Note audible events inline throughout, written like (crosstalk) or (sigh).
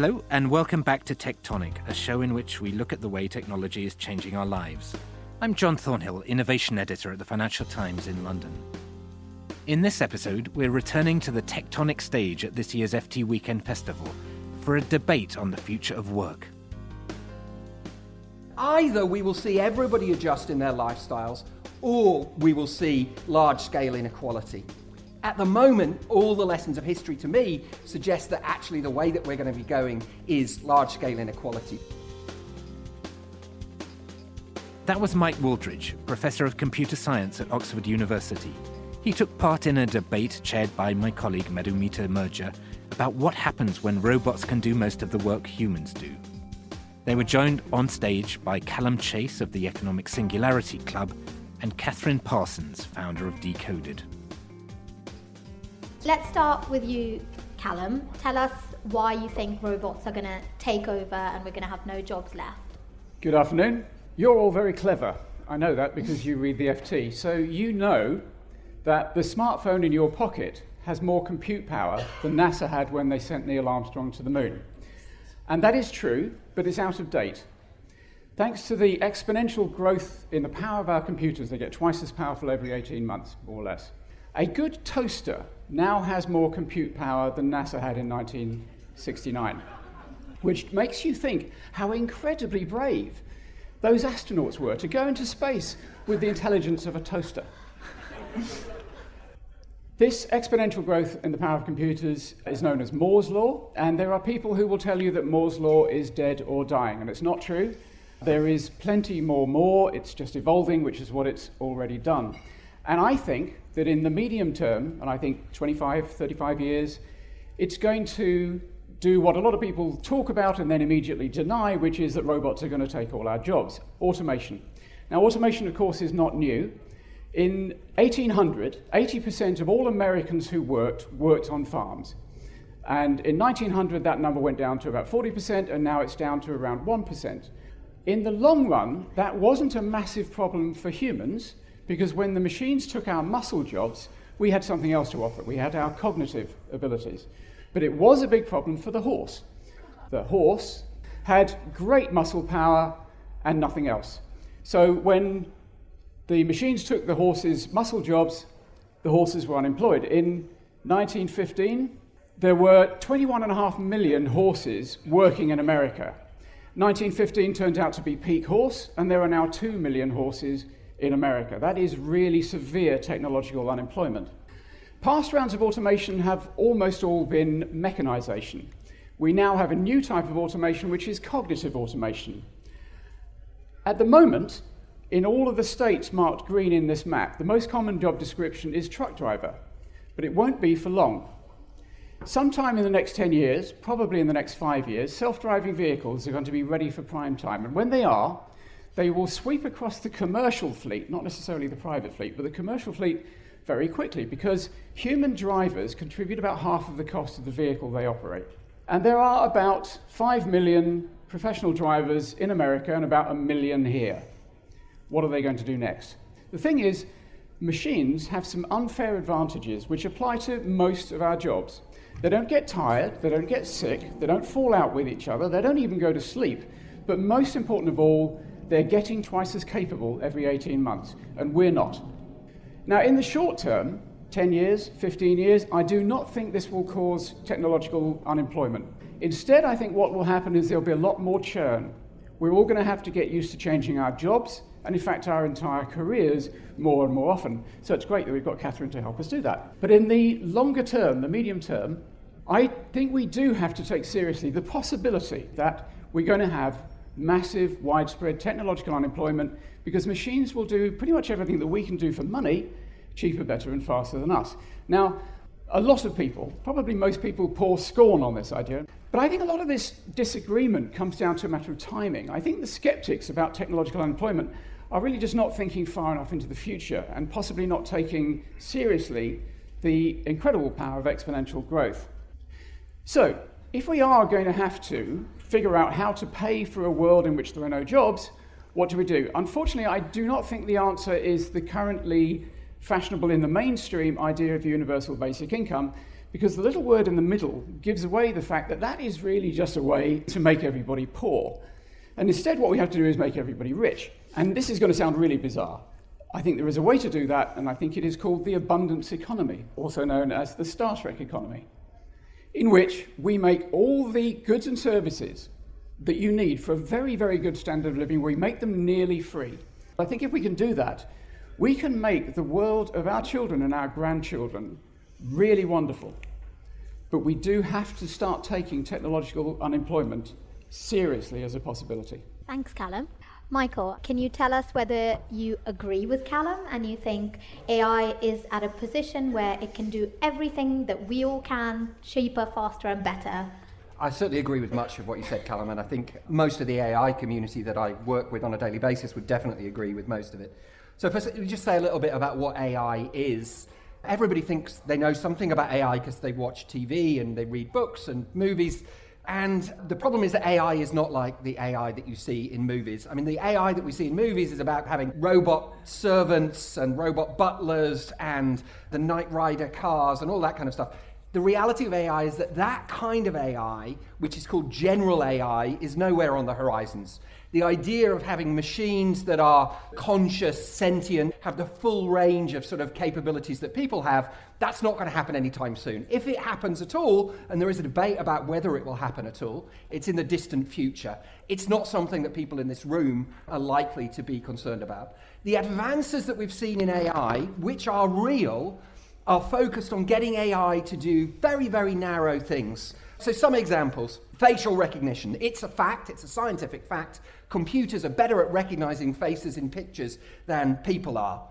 Hello, and welcome back to Tectonic, a show in which we look at the way technology is changing our lives. I'm John Thornhill, Innovation Editor at the Financial Times in London. In this episode, we're returning to the Tectonic stage at this year's FT Weekend Festival for a debate on the future of work. Either we will see everybody adjust in their lifestyles, or we will see large scale inequality. At the moment, all the lessons of history to me suggest that actually the way that we're going to be going is large scale inequality. That was Mike Wooldridge, Professor of Computer Science at Oxford University. He took part in a debate chaired by my colleague Madhumita Murgia about what happens when robots can do most of the work humans do. They were joined on stage by Calum Chace of the Economic Singularity Club and Kathryn Parsons, founder of Decoded. Let's start with you, Calum. Tell us why you think robots are going to take over and we're going to have no jobs left. Good afternoon. You're all very clever. I know that because you read the FT. So you know that the smartphone in your pocket has more compute power than NASA had when they sent Neil Armstrong to the moon. And that is true, but it's out of date. Thanks to the exponential growth in the power of our computers, they get twice as powerful every 18 months, more or less. A good toaster now has more compute power than NASA had in 1969, which makes you think how incredibly brave those astronauts were to go into space with the intelligence of a toaster. This exponential growth in the power of computers is known as Moore's Law, and there are people who will tell you that Moore's Law is dead or dying, and it's not true. There is plenty more Moore, it's just evolving, which is what it's already done. And I think that in the medium term, and I think 25, 35 years, it's going to do what a lot of people talk about and then immediately deny, which is that robots are going to take all our jobs automation. Now, automation, of course, is not new. In 1800, 80% of all Americans who worked worked on farms. And in 1900, that number went down to about 40%, and now it's down to around 1%. In the long run, that wasn't a massive problem for humans because when the machines took our muscle jobs, we had something else to offer. We had our cognitive abilities. But it was a big problem for the horse. The horse had great muscle power and nothing else. So when the machines took the horses' muscle jobs, the horses were unemployed. In 1915, there were 21.5 million horses working in America. 1915 turned out to be peak horse, and there are now 2 million horses in America. That is really severe technological unemployment. Past rounds of automation have almost all been mechanization. We now have a new type of automation, which is cognitive automation. At the moment, in all of the states marked green in this map, the most common job description is truck driver, but it won't be for long. Sometime in the next 10 years, probably in the next five years, self driving vehicles are going to be ready for prime time. And when they are, they will sweep across the commercial fleet, not necessarily the private fleet, but the commercial fleet very quickly because human drivers contribute about half of the cost of the vehicle they operate. And there are about 5 million professional drivers in America and about a million here. What are they going to do next? The thing is, machines have some unfair advantages which apply to most of our jobs. They don't get tired, they don't get sick, they don't fall out with each other, they don't even go to sleep. But most important of all, they're getting twice as capable every 18 months, and we're not. Now, in the short term, 10 years, 15 years, I do not think this will cause technological unemployment. Instead, I think what will happen is there'll be a lot more churn. We're all going to have to get used to changing our jobs, and in fact, our entire careers more and more often. So it's great that we've got Kathryn to help us do that. But in the longer term, the medium term, I think we do have to take seriously the possibility that we're going to have massive, widespread technological unemployment because machines will do pretty much everything that we can do for money cheaper, better, and faster than us. Now, a lot of people, probably most people, pour scorn on this idea. But I think a lot of this disagreement comes down to a matter of timing. I think the skeptics about technological unemployment are really just not thinking far enough into the future and possibly not taking seriously the incredible power of exponential growth. So, if we are going to have to figure out how to pay for a world in which there are no jobs, what do we do? Unfortunately, I do not think the answer is the currently fashionable in the mainstream idea of universal basic income, because the little word in the middle gives away the fact that that is really just a way to make everybody poor. And instead, what we have to do is make everybody rich. And this is going to sound really bizarre. I think there is a way to do that, and I think it is called the abundance economy, also known as the Star Trek economy, in which we make all the goods and services that you need for a very, very good standard of living, we make them nearly free. I think if we can do that, we can make the world of our children and our grandchildren really wonderful. But we do have to start taking technological unemployment seriously as a possibility. Thanks, Calum. Michael, can you tell us whether you agree with Calum and you think AI is at a position where it can do everything that we all can, cheaper, faster, and better? I certainly agree with much of what you said, Calum, and I think most of the AI community that I work with on a daily basis would definitely agree with most of it. So, first, let me just say a little bit about what AI is. Everybody thinks they know something about AI because they watch TV and they read books and movies. And the problem is that AI is not like the AI that you see in movies. I mean, the AI that we see in movies is about having robot servants and robot butlers and the Knight Rider cars and all that kind of stuff. The reality of AI is that that kind of AI, which is called general AI, is nowhere on the horizons. The idea of having machines that are conscious, sentient, have the full range of sort of capabilities that people have, that's not going to happen anytime soon. If it happens at all, and there is a debate about whether it will happen at all, it's in the distant future. It's not something that people in this room are likely to be concerned about. The advances that we've seen in AI, which are real, are focused on getting AI to do very, very narrow things. So, some examples facial recognition. It's a fact, it's a scientific fact. Computers are better at recognizing faces in pictures than people are.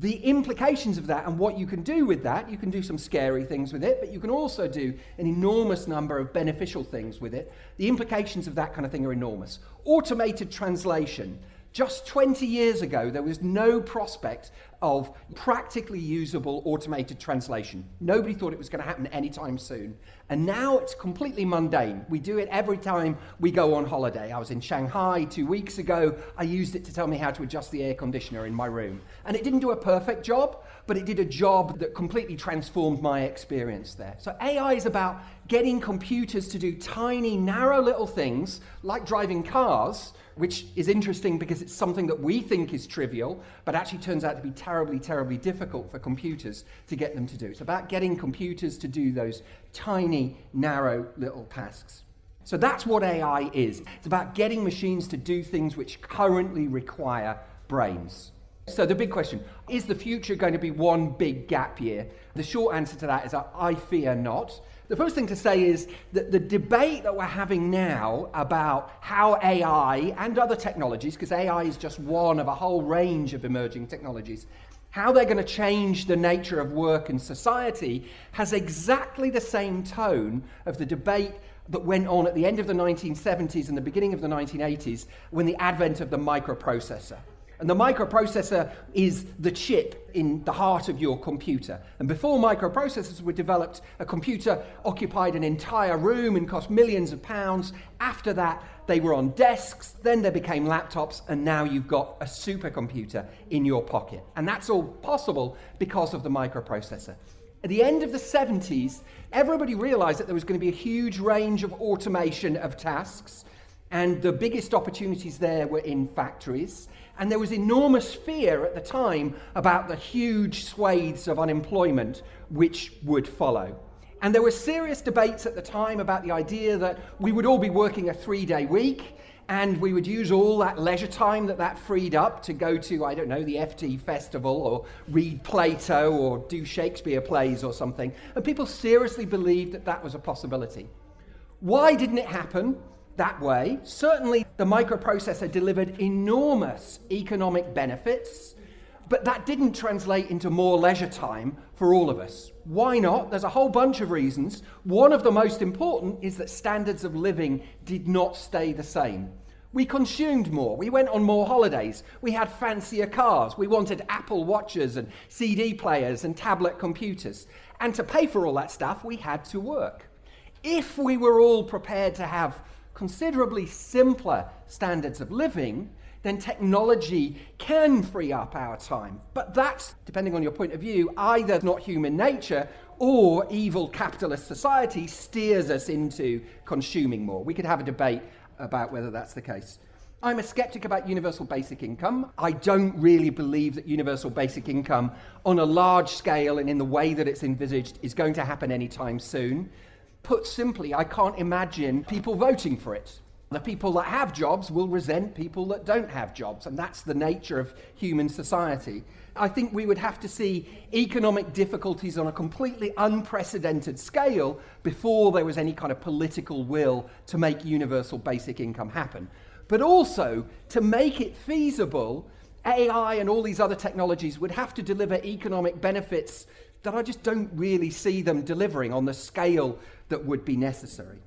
The implications of that and what you can do with that, you can do some scary things with it, but you can also do an enormous number of beneficial things with it. The implications of that kind of thing are enormous. Automated translation. Just 20 years ago, there was no prospect of practically usable automated translation. Nobody thought it was going to happen anytime soon. And now it's completely mundane. We do it every time we go on holiday. I was in Shanghai two weeks ago. I used it to tell me how to adjust the air conditioner in my room. And it didn't do a perfect job, but it did a job that completely transformed my experience there. So AI is about getting computers to do tiny, narrow little things like driving cars which is interesting because it's something that we think is trivial, but actually turns out to be terribly, terribly difficult for computers to get them to do. It's about getting computers to do those tiny, narrow little tasks. So that's what AI is. It's about getting machines to do things which currently require brains. So the big question is the future going to be one big gap year? The short answer to that is I fear not. The first thing to say is that the debate that we're having now about how AI and other technologies, because AI is just one of a whole range of emerging technologies, how they're going to change the nature of work and society has exactly the same tone of the debate that went on at the end of the 1970s and the beginning of the 1980s when the advent of the microprocessor. And the microprocessor is the chip in the heart of your computer. And before microprocessors were developed, a computer occupied an entire room and cost millions of pounds. After that, they were on desks, then they became laptops, and now you've got a supercomputer in your pocket. And that's all possible because of the microprocessor. At the end of the 70s, everybody realized that there was going to be a huge range of automation of tasks, and the biggest opportunities there were in factories. And there was enormous fear at the time about the huge swathes of unemployment which would follow. And there were serious debates at the time about the idea that we would all be working a three day week and we would use all that leisure time that that freed up to go to, I don't know, the FT Festival or read Plato or do Shakespeare plays or something. And people seriously believed that that was a possibility. Why didn't it happen? That way. Certainly, the microprocessor delivered enormous economic benefits, but that didn't translate into more leisure time for all of us. Why not? There's a whole bunch of reasons. One of the most important is that standards of living did not stay the same. We consumed more. We went on more holidays. We had fancier cars. We wanted Apple watches and CD players and tablet computers. And to pay for all that stuff, we had to work. If we were all prepared to have considerably simpler standards of living, then technology can free up our time. But that's, depending on your point of view, either not human nature or evil capitalist society steers us into consuming more. We could have a debate about whether that's the case. I'm a skeptic about universal basic income. I don't really believe that universal basic income on a large scale and in the way that it's envisaged is going to happen anytime soon. Put simply, I can't imagine people voting for it. The people that have jobs will resent people that don't have jobs, and that's the nature of human society. I think we would have to see economic difficulties on a completely unprecedented scale before there was any kind of political will to make universal basic income happen. But also, to make it feasible, AI and all these other technologies would have to deliver economic benefits that I just don't really see them delivering on the scale that would be necessary.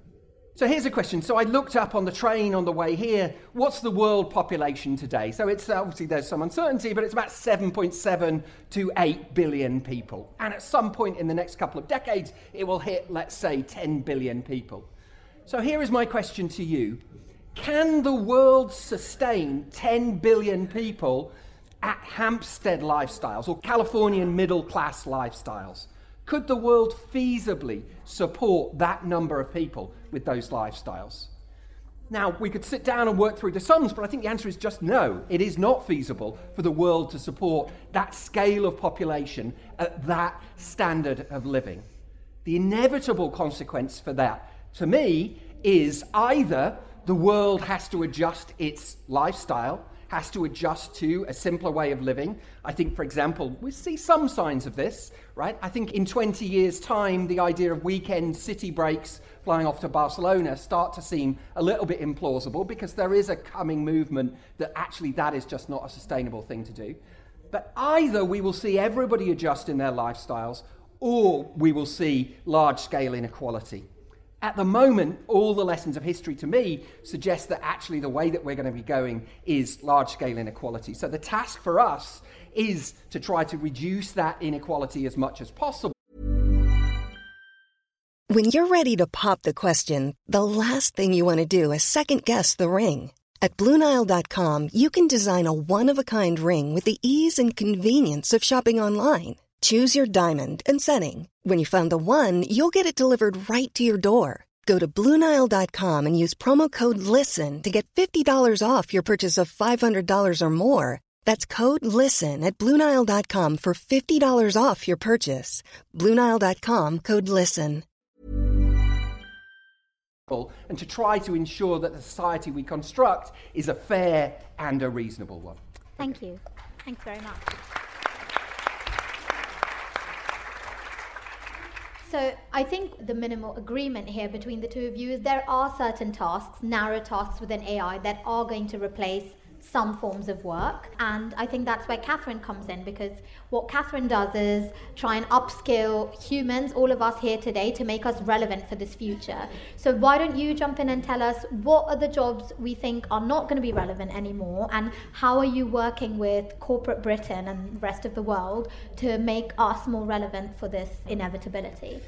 So here's a question. So I looked up on the train on the way here, what's the world population today? So it's uh, obviously there's some uncertainty, but it's about 7.7 to 8 billion people. And at some point in the next couple of decades, it will hit, let's say, 10 billion people. So here is my question to you. Can the world sustain 10 billion people at Hampstead lifestyles or Californian middle class lifestyles? Could the world feasibly support that number of people with those lifestyles? Now, we could sit down and work through the sums, but I think the answer is just no. It is not feasible for the world to support that scale of population at that standard of living. The inevitable consequence for that, to me, is either the world has to adjust its lifestyle has to adjust to a simpler way of living. I think, for example, we see some signs of this, right? I think in 20 years' time, the idea of weekend city breaks flying off to Barcelona start to seem a little bit implausible because there is a coming movement that actually that is just not a sustainable thing to do. But either we will see everybody adjust in their lifestyles or we will see large scale inequality. At the moment, all the lessons of history to me suggest that actually the way that we're going to be going is large scale inequality. So the task for us is to try to reduce that inequality as much as possible. When you're ready to pop the question, the last thing you want to do is second guess the ring. At Bluenile.com, you can design a one of a kind ring with the ease and convenience of shopping online. Choose your diamond and setting. When you find the one, you'll get it delivered right to your door. Go to Bluenile.com and use promo code LISTEN to get $50 off your purchase of $500 or more. That's code LISTEN at Bluenile.com for $50 off your purchase. Bluenile.com code LISTEN. And to try to ensure that the society we construct is a fair and a reasonable one. Thank you. Thanks very much. So I think the minimal agreement here between the two of you is there are certain tasks, narrow tasks within AI that are going to replace some forms of work. And I think that's where Kathryn comes in because what Kathryn does is try and upskill humans, all of us here today, to make us relevant for this future. So why don't you jump in and tell us what are the jobs we think are not going to be relevant anymore and how are you working with corporate Britain and the rest of the world to make us more relevant for this inevitability?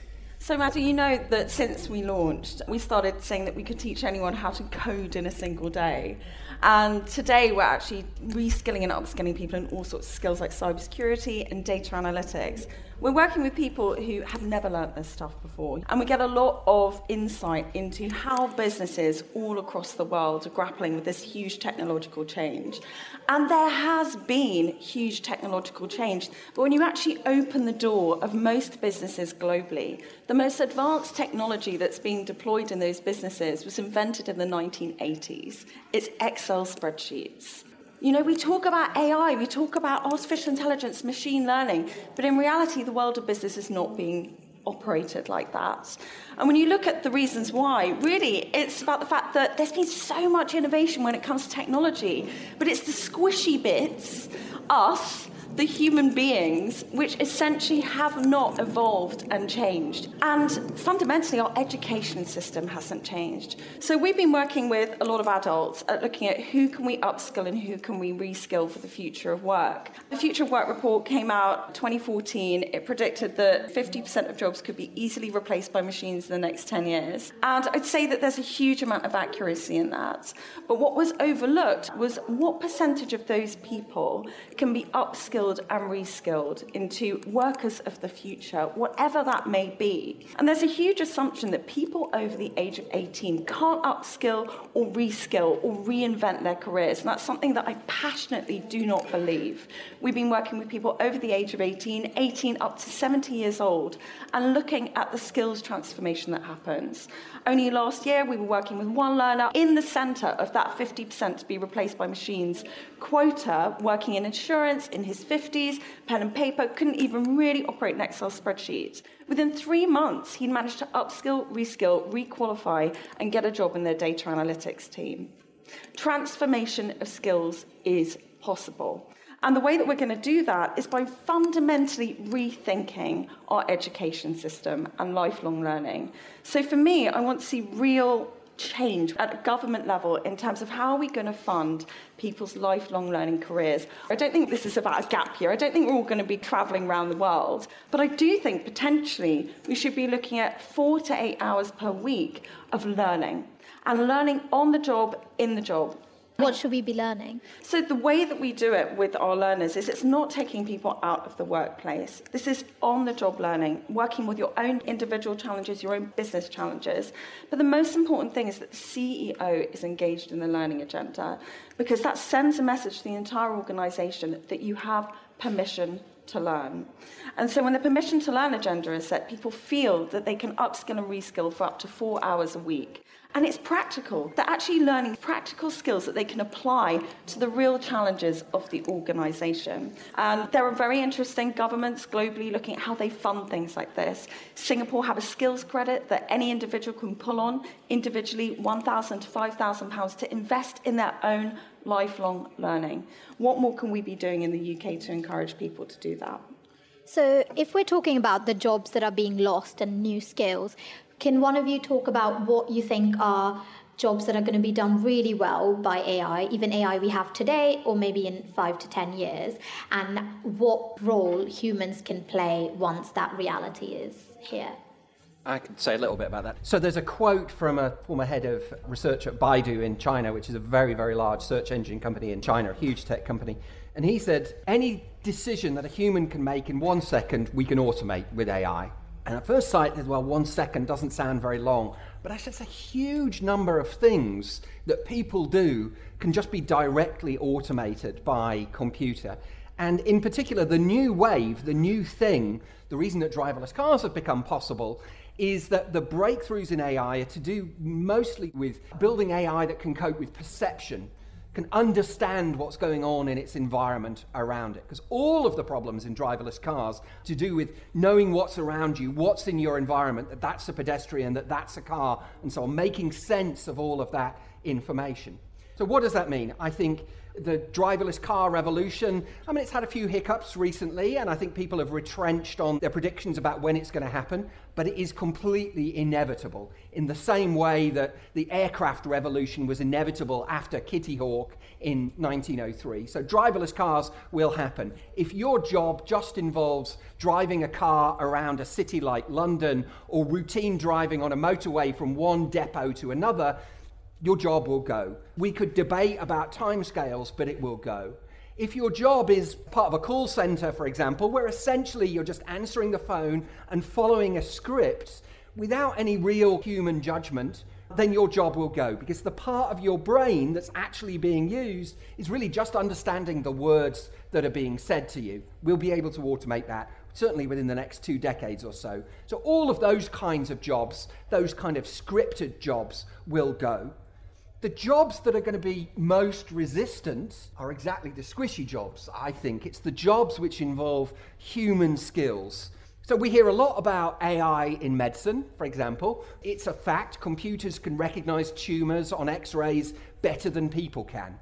So, Maddie, you know that since we launched, we started saying that we could teach anyone how to code in a single day. And today we're actually reskilling and upskilling people in all sorts of skills like cybersecurity and data analytics. We're working with people who have never learnt this stuff before, and we get a lot of insight into how businesses all across the world are grappling with this huge technological change. And there has been huge technological change, but when you actually open the door of most businesses globally, the most advanced technology that's being deployed in those businesses was invented in the 1980s. It's Excel spreadsheets. You know, we talk about AI, we talk about artificial intelligence, machine learning, but in reality, the world of business is not being operated like that. And when you look at the reasons why, really, it's about the fact that there's been so much innovation when it comes to technology, but it's the squishy bits, us, the human beings which essentially have not evolved and changed. And fundamentally, our education system hasn't changed. So we've been working with a lot of adults at looking at who can we upskill and who can we reskill for the future of work. The Future of Work report came out 2014. It predicted that 50% of jobs could be easily replaced by machines in the next 10 years. And I'd say that there's a huge amount of accuracy in that. But what was overlooked was what percentage of those people can be upskilled and reskilled into workers of the future, whatever that may be. And there's a huge assumption that people over the age of 18 can't upskill or reskill or reinvent their careers. And that's something that I passionately do not believe. We've been working with people over the age of 18, 18 up to 70 years old, and looking at the skills transformation that happens. Only last year, we were working with one learner in the centre of that 50% to be replaced by machines quota, working in insurance in his 50s, pen and paper, couldn't even really operate an Excel spreadsheet. Within three months, he'd managed to upskill, reskill, requalify, and get a job in their data analytics team. Transformation of skills is possible. And the way that we're going to do that is by fundamentally rethinking our education system and lifelong learning. So for me, I want to see real change at a government level in terms of how are we going to fund people's lifelong learning careers. I don't think this is about a gap year. I don't think we're all going to be travelling around the world. But I do think potentially we should be looking at four to eight hours per week of learning and learning on the job, in the job, what should we be learning? So, the way that we do it with our learners is it's not taking people out of the workplace. This is on the job learning, working with your own individual challenges, your own business challenges. But the most important thing is that the CEO is engaged in the learning agenda because that sends a message to the entire organization that you have permission to learn. And so when the permission to learn agenda is set, people feel that they can upskill and reskill for up to four hours a week. And it's practical. They're actually learning practical skills that they can apply to the real challenges of the organisation. And there are very interesting governments globally looking at how they fund things like this. Singapore have a skills credit that any individual can pull on individually, 1,000 to 5,000 pounds to invest in their own lifelong learning. What more can we be doing in the UK to encourage people to do that? So, if we're talking about the jobs that are being lost and new skills, can one of you talk about what you think are jobs that are going to be done really well by AI, even AI we have today, or maybe in five to 10 years, and what role humans can play once that reality is here? I can say a little bit about that. So there's a quote from a former head of research at Baidu in China, which is a very, very large search engine company in China, a huge tech company. And he said, any decision that a human can make in one second, we can automate with AI. And at first sight, well, one second doesn't sound very long, but actually, it's a huge number of things that people do can just be directly automated by computer. And in particular, the new wave, the new thing, the reason that driverless cars have become possible is that the breakthroughs in AI are to do mostly with building AI that can cope with perception can understand what's going on in its environment around it. Because all of the problems in driverless cars to do with knowing what's around you, what's in your environment, that that's a pedestrian, that that's a car, and so on, making sense of all of that information. So, what does that mean? I think the driverless car revolution, I mean, it's had a few hiccups recently, and I think people have retrenched on their predictions about when it's going to happen, but it is completely inevitable in the same way that the aircraft revolution was inevitable after Kitty Hawk in 1903. So, driverless cars will happen. If your job just involves driving a car around a city like London or routine driving on a motorway from one depot to another, your job will go. We could debate about timescales, but it will go. If your job is part of a call center, for example, where essentially you're just answering the phone and following a script without any real human judgment, then your job will go because the part of your brain that's actually being used is really just understanding the words that are being said to you. We'll be able to automate that certainly within the next two decades or so. So, all of those kinds of jobs, those kind of scripted jobs, will go. The jobs that are going to be most resistant are exactly the squishy jobs, I think. It's the jobs which involve human skills. So, we hear a lot about AI in medicine, for example. It's a fact computers can recognize tumors on x rays better than people can.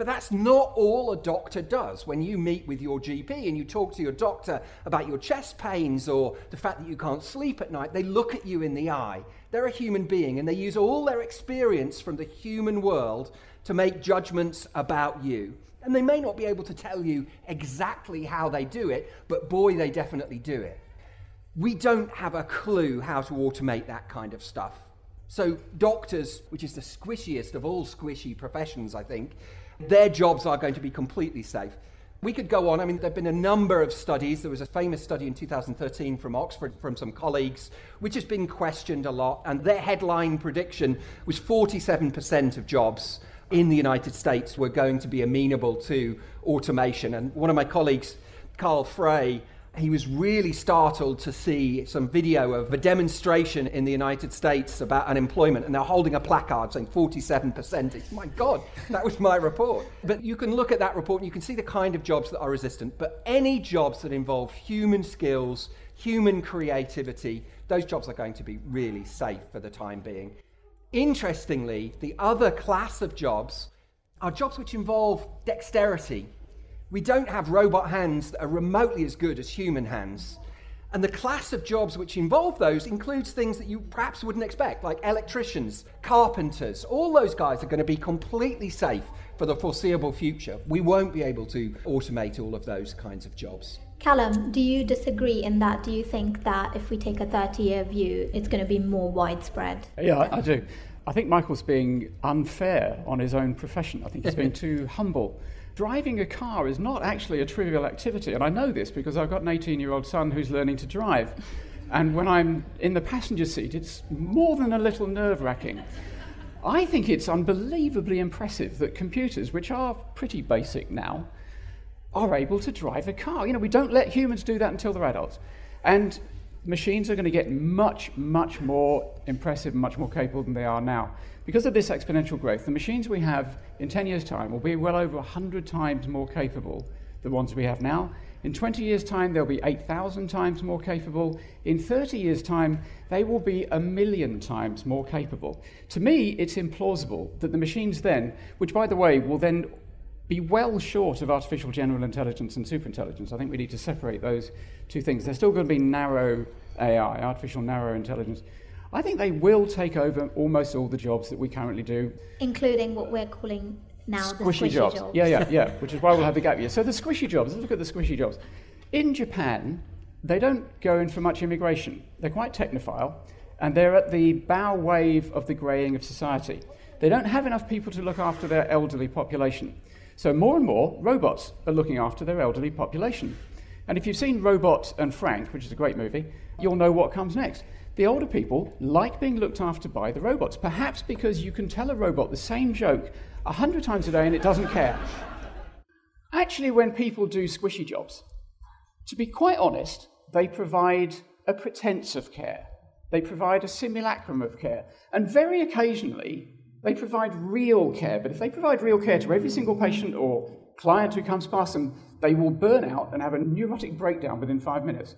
But that's not all a doctor does. When you meet with your GP and you talk to your doctor about your chest pains or the fact that you can't sleep at night, they look at you in the eye. They're a human being and they use all their experience from the human world to make judgments about you. And they may not be able to tell you exactly how they do it, but boy, they definitely do it. We don't have a clue how to automate that kind of stuff. So, doctors, which is the squishiest of all squishy professions, I think, their jobs are going to be completely safe. We could go on. I mean, there have been a number of studies. There was a famous study in 2013 from Oxford from some colleagues, which has been questioned a lot. And their headline prediction was 47% of jobs in the United States were going to be amenable to automation. And one of my colleagues, Carl Frey, he was really startled to see some video of a demonstration in the United States about unemployment, and they're holding a placard saying 47%. It's, my God, that was my report. But you can look at that report and you can see the kind of jobs that are resistant. But any jobs that involve human skills, human creativity, those jobs are going to be really safe for the time being. Interestingly, the other class of jobs are jobs which involve dexterity. We don't have robot hands that are remotely as good as human hands. And the class of jobs which involve those includes things that you perhaps wouldn't expect, like electricians, carpenters. All those guys are going to be completely safe for the foreseeable future. We won't be able to automate all of those kinds of jobs. Calum, do you disagree in that? Do you think that if we take a 30 year view, it's going to be more widespread? Yeah, I, I do. I think Michael's being unfair on his own profession. I think he's being too humble. Driving a car is not actually a trivial activity, and I know this because I've got an 18 year old son who's learning to drive. And when I'm in the passenger seat, it's more than a little nerve wracking. I think it's unbelievably impressive that computers, which are pretty basic now, are able to drive a car. You know, we don't let humans do that until they're adults. And machines are going to get much, much more impressive much more capable than they are now. Because of this exponential growth, the machines we have in 10 years' time will be well over 100 times more capable than the ones we have now. In 20 years' time, they'll be 8,000 times more capable. In 30 years' time, they will be a million times more capable. To me, it's implausible that the machines then, which by the way will then be well short of artificial general intelligence and superintelligence. I think we need to separate those two things. They're still going to be narrow AI, artificial narrow intelligence. I think they will take over almost all the jobs that we currently do, including what we're calling now squishy, the squishy jobs. jobs. Yeah, yeah, yeah. (laughs) Which is why we'll have the gap year. So the squishy jobs. Let's look at the squishy jobs. In Japan, they don't go in for much immigration. They're quite technophile, and they're at the bow wave of the greying of society. They don't have enough people to look after their elderly population. So more and more robots are looking after their elderly population. And if you've seen Robot and Frank, which is a great movie, you'll know what comes next. The older people like being looked after by the robots, perhaps because you can tell a robot the same joke a hundred times a day and it doesn't care. Actually, when people do squishy jobs, to be quite honest, they provide a pretense of care. They provide a simulacrum of care. And very occasionally, they provide real care, but if they provide real care to every single patient or client who comes past them, they will burn out and have a neurotic breakdown within five minutes.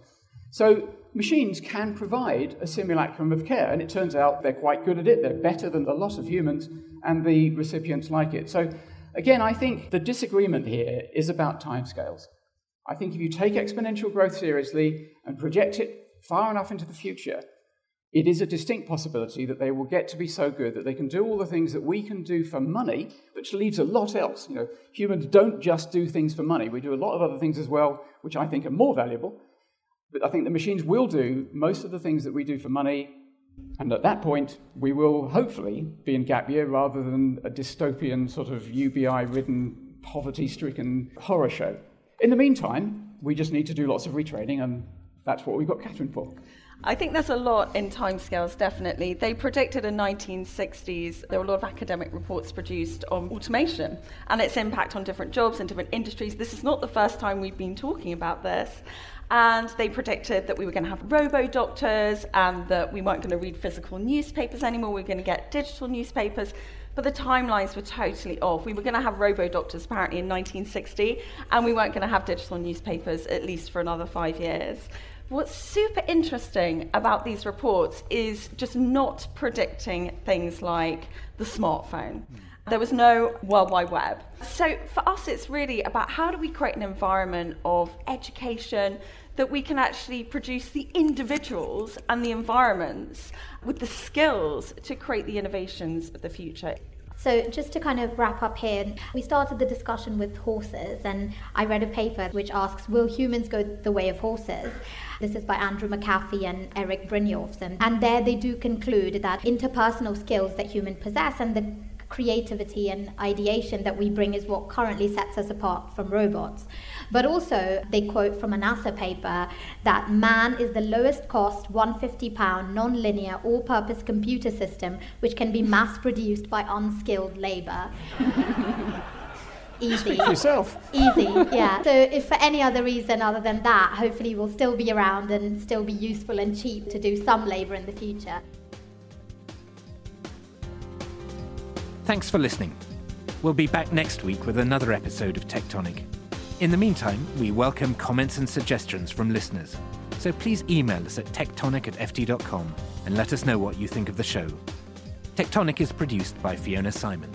So machines can provide a simulacrum of care, and it turns out they're quite good at it. They're better than a lot of humans, and the recipients like it. So again, I think the disagreement here is about timescales. I think if you take exponential growth seriously and project it far enough into the future, it is a distinct possibility that they will get to be so good that they can do all the things that we can do for money, which leaves a lot else. You know, humans don't just do things for money. We do a lot of other things as well, which I think are more valuable. But I think the machines will do most of the things that we do for money. And at that point, we will hopefully be in gap year rather than a dystopian sort of UBI ridden, poverty stricken horror show. In the meantime, we just need to do lots of retraining, and that's what we've got Kathryn for. I think there's a lot in timescales, definitely. They predicted in 1960s, there were a lot of academic reports produced on automation and its impact on different jobs and different industries. This is not the first time we've been talking about this. And they predicted that we were going to have robo doctors and that we weren't going to read physical newspapers anymore. We were going to get digital newspapers. But the timelines were totally off. We were going to have robo doctors apparently in 1960, and we weren't going to have digital newspapers at least for another five years. What's super interesting about these reports is just not predicting things like the smartphone. Hmm. There was no World Wide Web. So for us, it's really about how do we create an environment of education that we can actually produce the individuals and the environments with the skills to create the innovations of the future. So, just to kind of wrap up here, we started the discussion with horses, and I read a paper which asks Will humans go the way of horses? This is by Andrew McAfee and Eric Brynjolfsson. And, and there they do conclude that interpersonal skills that humans possess and the creativity and ideation that we bring is what currently sets us apart from robots. But also, they quote from a NASA paper that man is the lowest cost 150 pound non linear all purpose computer system which can be mass produced by unskilled labor. (laughs) Easy. Yourself. Easy, yeah. So, if for any other reason other than that, hopefully we'll still be around and still be useful and cheap to do some labour in the future. Thanks for listening. We'll be back next week with another episode of Tectonic. In the meantime, we welcome comments and suggestions from listeners. So please email us at tectonic at ft.com and let us know what you think of the show. Tectonic is produced by Fiona Simon.